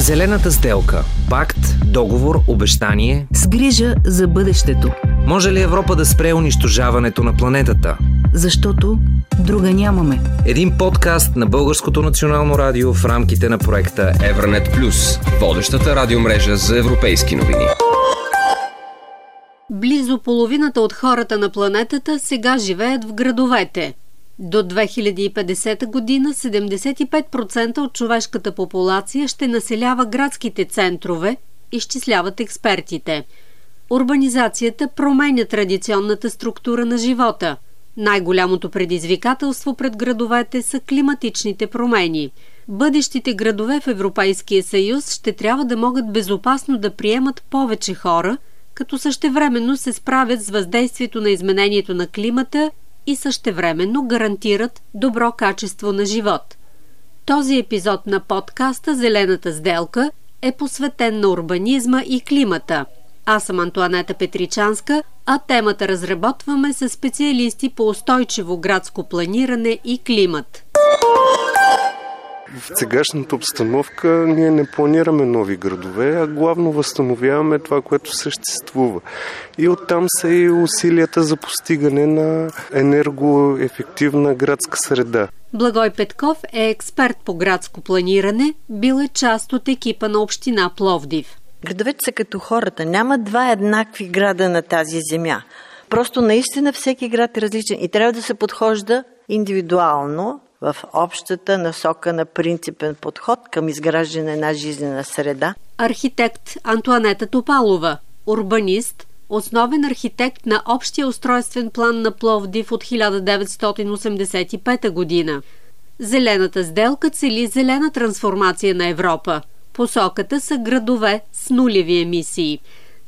Зелената сделка. Пакт, договор, обещание. С грижа за бъдещето. Може ли Европа да спре унищожаването на планетата? Защото друга нямаме. Един подкаст на Българското национално радио в рамките на проекта Евранет Плюс, водещата радиомрежа за европейски новини. Близо половината от хората на планетата сега живеят в градовете. До 2050 година 75% от човешката популация ще населява градските центрове, изчисляват експертите. Урбанизацията променя традиционната структура на живота. Най-голямото предизвикателство пред градовете са климатичните промени. Бъдещите градове в Европейския съюз ще трябва да могат безопасно да приемат повече хора, като същевременно се справят с въздействието на изменението на климата и същевременно гарантират добро качество на живот. Този епизод на подкаста Зелената сделка е посветен на урбанизма и климата. Аз съм Антуанета Петричанска, а темата разработваме с специалисти по устойчиво градско планиране и климат. В сегашната обстановка ние не планираме нови градове, а главно възстановяваме това, което съществува. И оттам са и усилията за постигане на енергоефективна градска среда. Благой Петков е експерт по градско планиране, бил е част от екипа на община Пловдив. Градовете са като хората. Няма два еднакви града на тази земя. Просто наистина всеки град е различен и трябва да се подхожда индивидуално в общата насока на принципен подход към изграждане на жизнена среда. Архитект Антуанета Топалова, урбанист, основен архитект на Общия устройствен план на Пловдив от 1985 година. Зелената сделка цели зелена трансформация на Европа. Посоката са градове с нулеви емисии.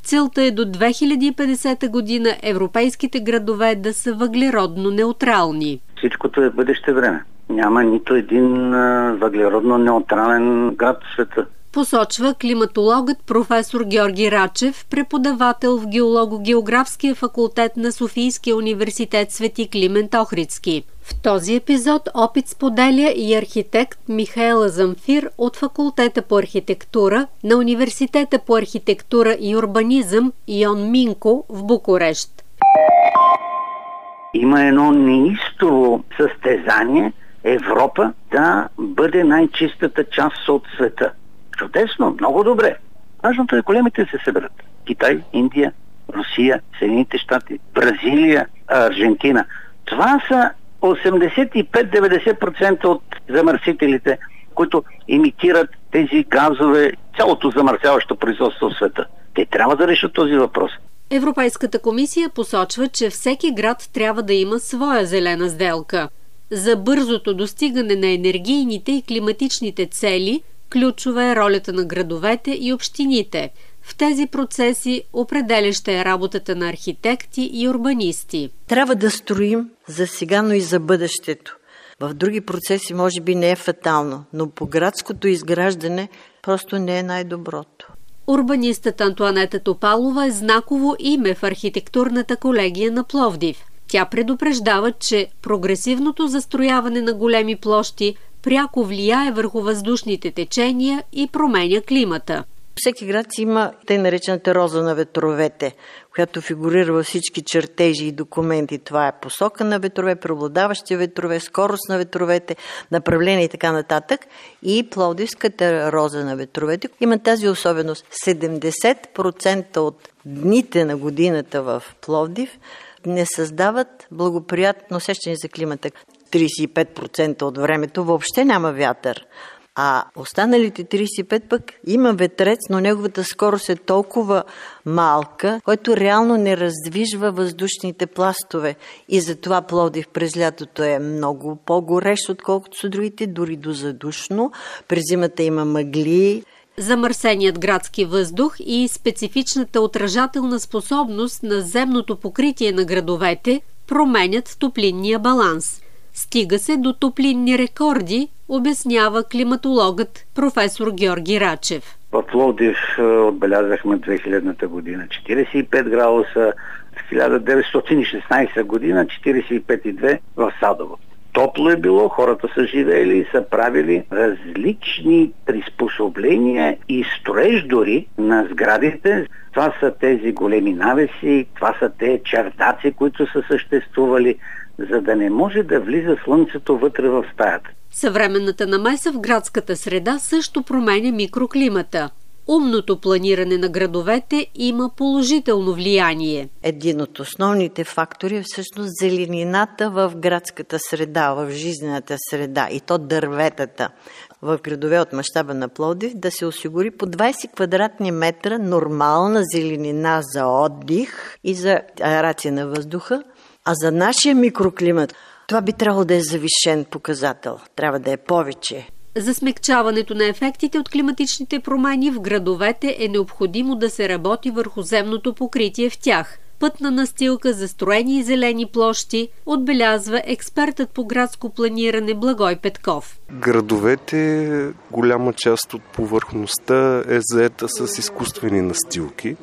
Целта е до 2050 година европейските градове да са въглеродно неутрални. Всичкото е бъдеще време. Няма нито един въглеродно неутрален град в света. Посочва климатологът професор Георги Рачев, преподавател в геолого-географския факултет на Софийския университет Свети Климент Охридски. В този епизод опит споделя и архитект Михаела Замфир от факултета по архитектура на Университета по архитектура и урбанизъм Йон Минко в Букурещ. Има едно неистово състезание Европа да бъде най-чистата част от света. Чудесно, много добре. Важното е големите се съберат. Китай, Индия, Русия, Съединените щати, Бразилия, Аржентина. Това са 85-90% от замърсителите, които имитират тези газове, цялото замърсяващо производство в света. Те трябва да решат този въпрос. Европейската комисия посочва, че всеки град трябва да има своя зелена сделка. За бързото достигане на енергийните и климатичните цели ключова е ролята на градовете и общините. В тези процеси определяща е работата на архитекти и урбанисти. Трябва да строим за сега, но и за бъдещето. В други процеси може би не е фатално, но по градското изграждане просто не е най-доброто. Урбанистът Антуанета Топалова е знаково име в архитектурната колегия на Пловдив. Тя предупреждава, че прогресивното застрояване на големи площи пряко влияе върху въздушните течения и променя климата. Всеки град има тъй наречената роза на ветровете, която фигурира във всички чертежи и документи. Това е посока на ветрове, преобладаващи ветрове, скорост на ветровете, направление и така нататък. И Пловдивската роза на ветровете има тази особеност. 70% от дните на годината в Пловдив не създават благоприятно усещане за климата. 35% от времето въобще няма вятър. А останалите 35 пък има ветрец, но неговата скорост е толкова малка, който реално не раздвижва въздушните пластове. И затова Пловдив през лятото е много по-горещ, отколкото са другите, дори до задушно. През зимата има мъгли, Замърсеният градски въздух и специфичната отражателна способност на земното покритие на градовете променят топлинния баланс. Стига се до топлинни рекорди, обяснява климатологът професор Георги Рачев. В Пловдив е, отбелязахме 2000-та година 45 градуса, в 1916 година 45,2 в Садово. Топло е било, хората са живеели и са правили различни приспособления и строеж дори на сградите. Това са тези големи навеси, това са те чердаци, които са съществували, за да не може да влиза слънцето вътре в стаята. Съвременната намеса в градската среда също променя микроклимата. Умното планиране на градовете има положително влияние. Един от основните фактори е всъщност зеленината в градската среда, в жизнената среда и то дърветата в градове от мащаба на Плодив да се осигури по 20 квадратни метра нормална зеленина за отдих и за аерация на въздуха, а за нашия микроклимат това би трябвало да е завишен показател. Трябва да е повече. За смягчаването на ефектите от климатичните промени в градовете е необходимо да се работи върху земното покритие в тях. Пътна настилка, застроени и зелени площи, отбелязва експертът по градско планиране Благой Петков. Градовете, голяма част от повърхността е заета с изкуствени настилки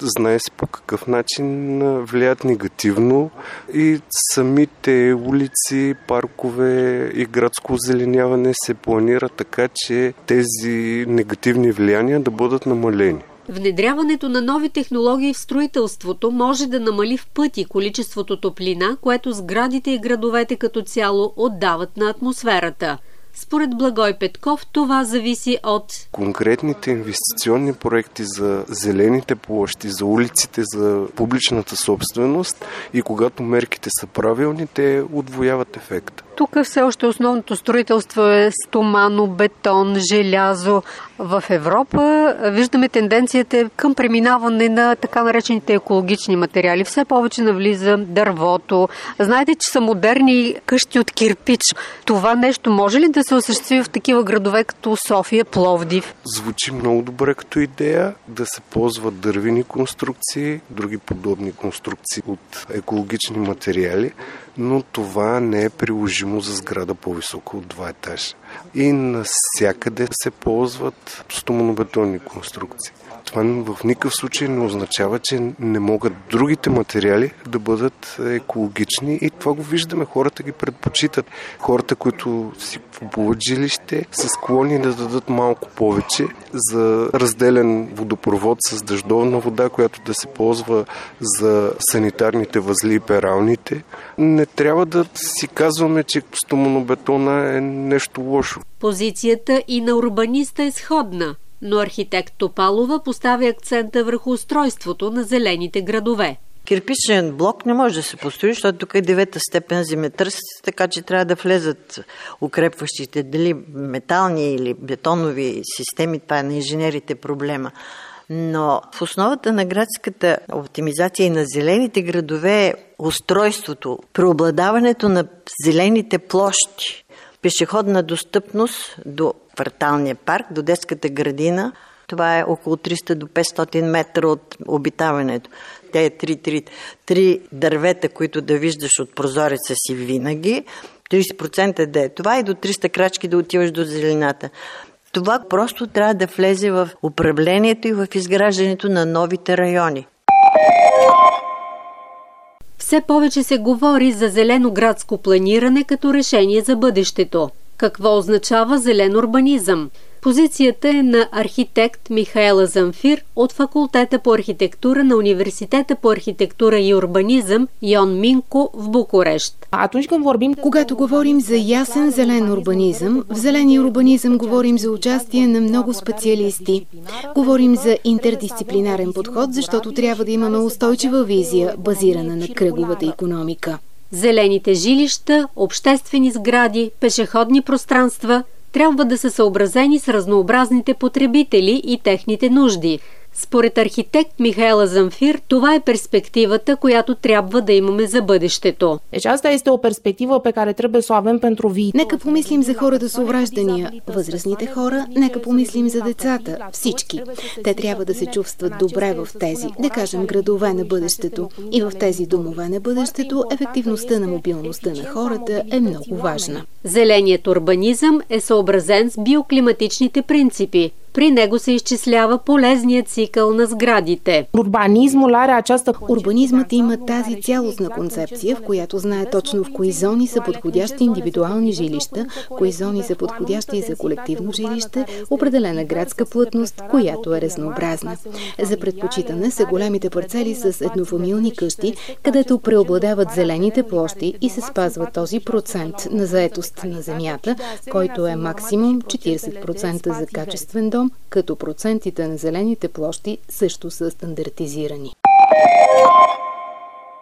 знае се по какъв начин влияят негативно и самите улици, паркове и градско озеленяване се планира така, че тези негативни влияния да бъдат намалени. Внедряването на нови технологии в строителството може да намали в пъти количеството топлина, което сградите и градовете като цяло отдават на атмосферата – според Благой Петков това зависи от конкретните инвестиционни проекти за зелените площи, за улиците, за публичната собственост и когато мерките са правилни, те отвояват ефекта. Тук все още основното строителство е стомано, бетон, желязо. В Европа виждаме тенденцията към преминаване на така наречените екологични материали. Все повече навлиза дървото. Знаете, че са модерни къщи от кирпич. Това нещо може ли да се осъществи в такива градове като София, Пловдив? Звучи много добре като идея да се ползват дървени конструкции, други подобни конструкции от екологични материали, но това не е приложимо за сграда по-високо от два етажа. И навсякъде се ползват стомонобетонни конструкции. Това в никакъв случай не означава, че не могат другите материали да бъдат екологични и това го виждаме. Хората ги предпочитат. Хората, които си купуват жилище, са склонни да дадат малко повече за разделен водопровод с дъждовна вода, която да се ползва за санитарните възли и пералните. Не трябва да си казваме, че стомонобетона е нещо лошо. Позицията и на урбаниста е сходна – но архитект Топалова поставя акцента върху устройството на зелените градове. Кирпичен блок не може да се построи, защото тук е девета степен земетръс, така че трябва да влезат укрепващите, дали метални или бетонови системи, това е на инженерите проблема. Но в основата на градската оптимизация и на зелените градове е устройството, преобладаването на зелените площи, пешеходна достъпност до кварталния парк, до детската градина. Това е около 300 до 500 метра от обитаването. Те е три, три, три дървета, които да виждаш от прозореца си винаги. 30% е да е това и до 300 крачки да отиваш до зелената. Това просто трябва да влезе в управлението и в изграждането на новите райони. Все повече се говори за зелено градско планиране като решение за бъдещето. Какво означава зелен урбанизъм? Позицията е на архитект Михаела Замфир от факултета по архитектура на Университета по архитектура и урбанизъм Йон Минко в Букурещ. Когато говорим за ясен зелен урбанизъм, в зеления урбанизъм говорим за участие на много специалисти. Говорим за интердисциплинарен подход, защото трябва да имаме устойчива визия, базирана на кръговата економика. Зелените жилища, обществени сгради, пешеходни пространства трябва да са съобразени с разнообразните потребители и техните нужди – според архитект Михаела Замфир, това е перспективата, която трябва да имаме за бъдещето. Deci asta este o perspectivă pe care trebuie să o avem pentru viitor. Нека помислим за хората с увреждания, възрастните хора, нека помислим за децата, всички. Те трябва да се чувстват добре в тези, да кажем, градове на бъдещето. И в тези домове на бъдещето ефективността на мобилността на хората е много важна. Зеленият урбанизъм е съобразен с биоклиматичните принципи – При него се изчислява полезният цикъл на сградите. Урбанизмът има тази цялостна концепция, в която знае точно в кои зони са подходящи индивидуални жилища, кои зони са подходящи за колективно жилище, определена градска плътност, която е разнообразна. За предпочитане са големите парцели с еднофамилни къщи, където преобладават зелените площи и се спазва този процент на заетост на земята, който е максимум 40% за качествен дом, като процентите на зелените площи също са стандартизирани.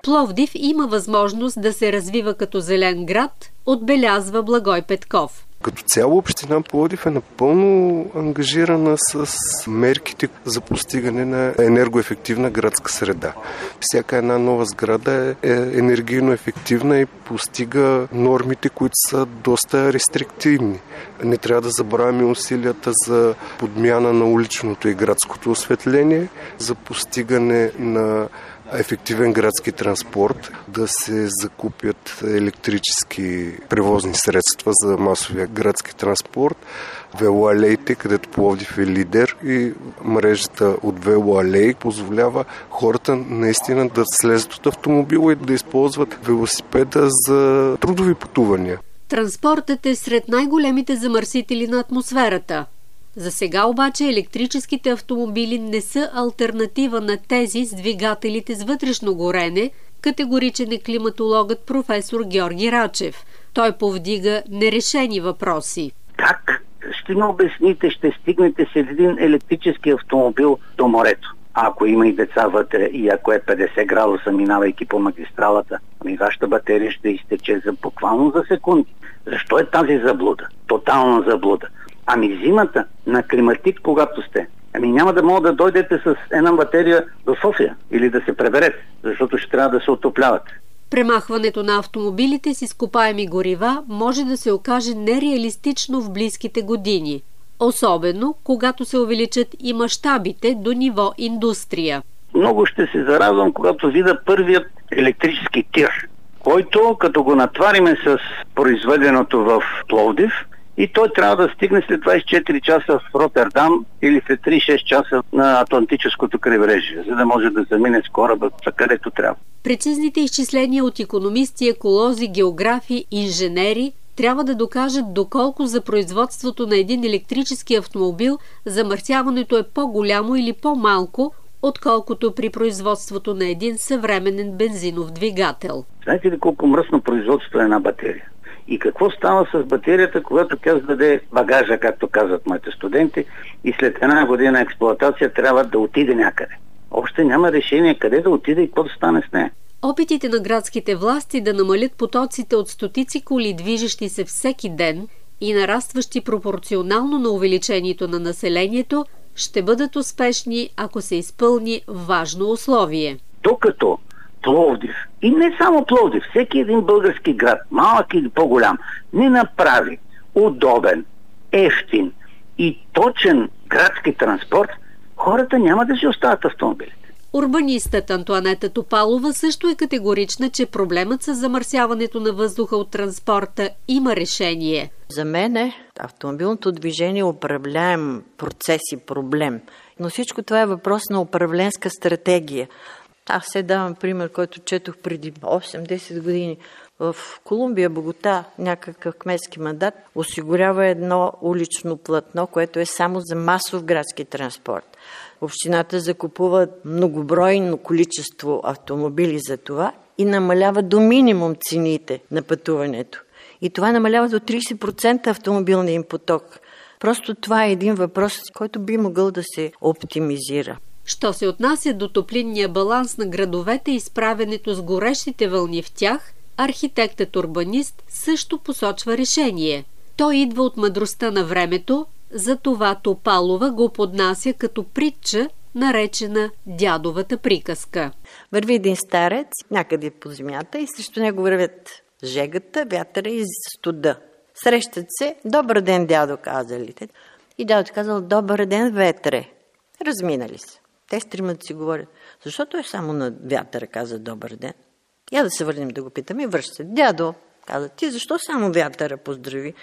Пловдив има възможност да се развива като зелен град, отбелязва Благой Петков. Като цяло община Плодив е напълно ангажирана с мерките за постигане на енергоефективна градска среда. Всяка една нова сграда е енергийно ефективна и постига нормите, които са доста рестриктивни. Не трябва да забравяме усилията за подмяна на уличното и градското осветление, за постигане на ефективен градски транспорт, да се закупят електрически превозни средства за масовия градски транспорт, велоалеите, където Пловдив е лидер и мрежата от велоалеи позволява хората наистина да слезат от автомобила и да използват велосипеда за трудови пътувания. Транспортът е сред най-големите замърсители на атмосферата. За сега обаче електрическите автомобили не са альтернатива на тези с двигателите с вътрешно горене, категоричен е климатологът професор Георги Рачев. Той повдига нерешени въпроси. Как ще ми обясните, ще стигнете с един електрически автомобил до морето? ако има и деца вътре и ако е 50 градуса минавайки по магистралата, ами вашата батерия ще изтече за буквално за секунди. Защо е тази заблуда? Тотална заблуда. Ами зимата на климатик, когато сте, ами няма да мога да дойдете с една батерия до София или да се преберете, защото ще трябва да се отоплявате. Премахването на автомобилите с изкопаеми горива може да се окаже нереалистично в близките години. Особено, когато се увеличат и мащабите до ниво индустрия. Много ще се зарадвам, когато видя първият електрически тир, който като го натвариме с произведеното в Пловдив, и той трябва да стигне след 24 часа в Роттердам или след 3-6 часа на Атлантическото крайбрежие, за да може да замине с кораба където трябва. Прецизните изчисления от економисти, еколози, географи, инженери трябва да докажат доколко за производството на един електрически автомобил замърсяването е по-голямо или по-малко, отколкото при производството на един съвременен бензинов двигател. Знаете ли колко мръсно производството е една батерия? И какво става с батерията, когато тя даде багажа, както казват моите студенти, и след една година експлоатация трябва да отиде някъде. Още няма решение къде да отиде и какво да стане с нея. Опитите на градските власти да намалят потоците от стотици коли, движещи се всеки ден и нарастващи пропорционално на увеличението на населението, ще бъдат успешни, ако се изпълни важно условие. Докато Пловдив и не само Пловдив, всеки един български град, малък или по-голям, не направи удобен, ефтин и точен градски транспорт, хората няма да си остават автомобилите. Урбанистът Антуанета Топалова също е категорична, че проблемът с замърсяването на въздуха от транспорта има решение. За мен е автомобилното движение е управляем процес и проблем. Но всичко това е въпрос на управленска стратегия. Аз се давам пример, който четох преди 8-10 години. В Колумбия, Богота, някакъв кметски мандат осигурява едно улично платно, което е само за масов градски транспорт. Общината закупува многобройно количество автомобили за това и намалява до минимум цените на пътуването. И това намалява до 30% автомобилния им поток. Просто това е един въпрос, който би могъл да се оптимизира. Що се отнася до топлинния баланс на градовете и справенето с горещите вълни в тях, архитектът урбанист също посочва решение. Той идва от мъдростта на времето, затова Топалова го поднася като притча, наречена дядовата приказка. Върви един старец някъде по земята и срещу него вървят жегата, вятъра и студа. Срещат се, добър ден, дядо, казалите. И дядо казал, добър ден, ветре. Разминали се. Те с тримата си говорят. Защото е само на вятъра, каза добър ден. Я да се върнем да го питаме и връща. Дядо, каза, ти защо само вятъра поздрави?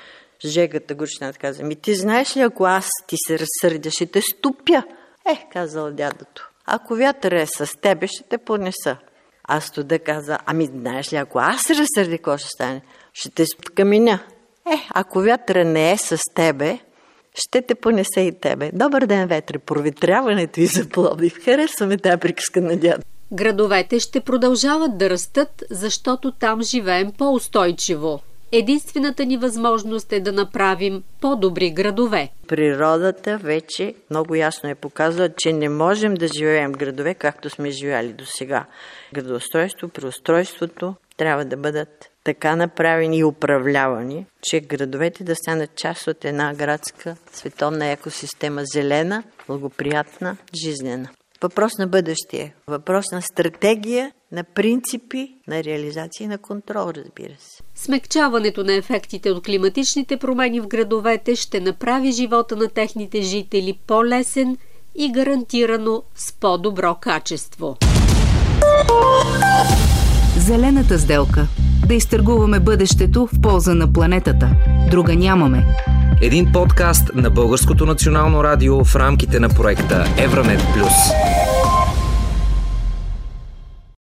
Жегата горчината каза, ми ти знаеш ли, ако аз ти се разсърдя, ще те ступя. Е, казал дядото, ако вятъра е с тебе, ще те понеса. А студа каза, ами знаеш ли, ако аз се разсърди, какво ще стане? Ще те каминя. Е, ако вятъра не е с тебе, ще те понесе и тебе. Добър ден, ветре, проветряването и за Пловдив. Харесваме тази приказка на дядо. Градовете ще продължават да растат, защото там живеем по-устойчиво. Единствената ни възможност е да направим по-добри градове. Природата вече много ясно е показала, че не можем да живеем градове, както сме живяли до сега. Градоустройство, преустройството трябва да бъдат така направени и управлявани, че градовете да станат част от една градска световна екосистема, зелена, благоприятна, жизнена. Въпрос на бъдеще, въпрос на стратегия, на принципи, на реализация и на контрол, разбира се. Смекчаването на ефектите от климатичните промени в градовете ще направи живота на техните жители по-лесен и гарантирано с по-добро качество. Зелената сделка. Да изтъргуваме бъдещето в полза на планетата. Друга нямаме. Един подкаст на Българското национално радио в рамките на проекта Евранет Плюс.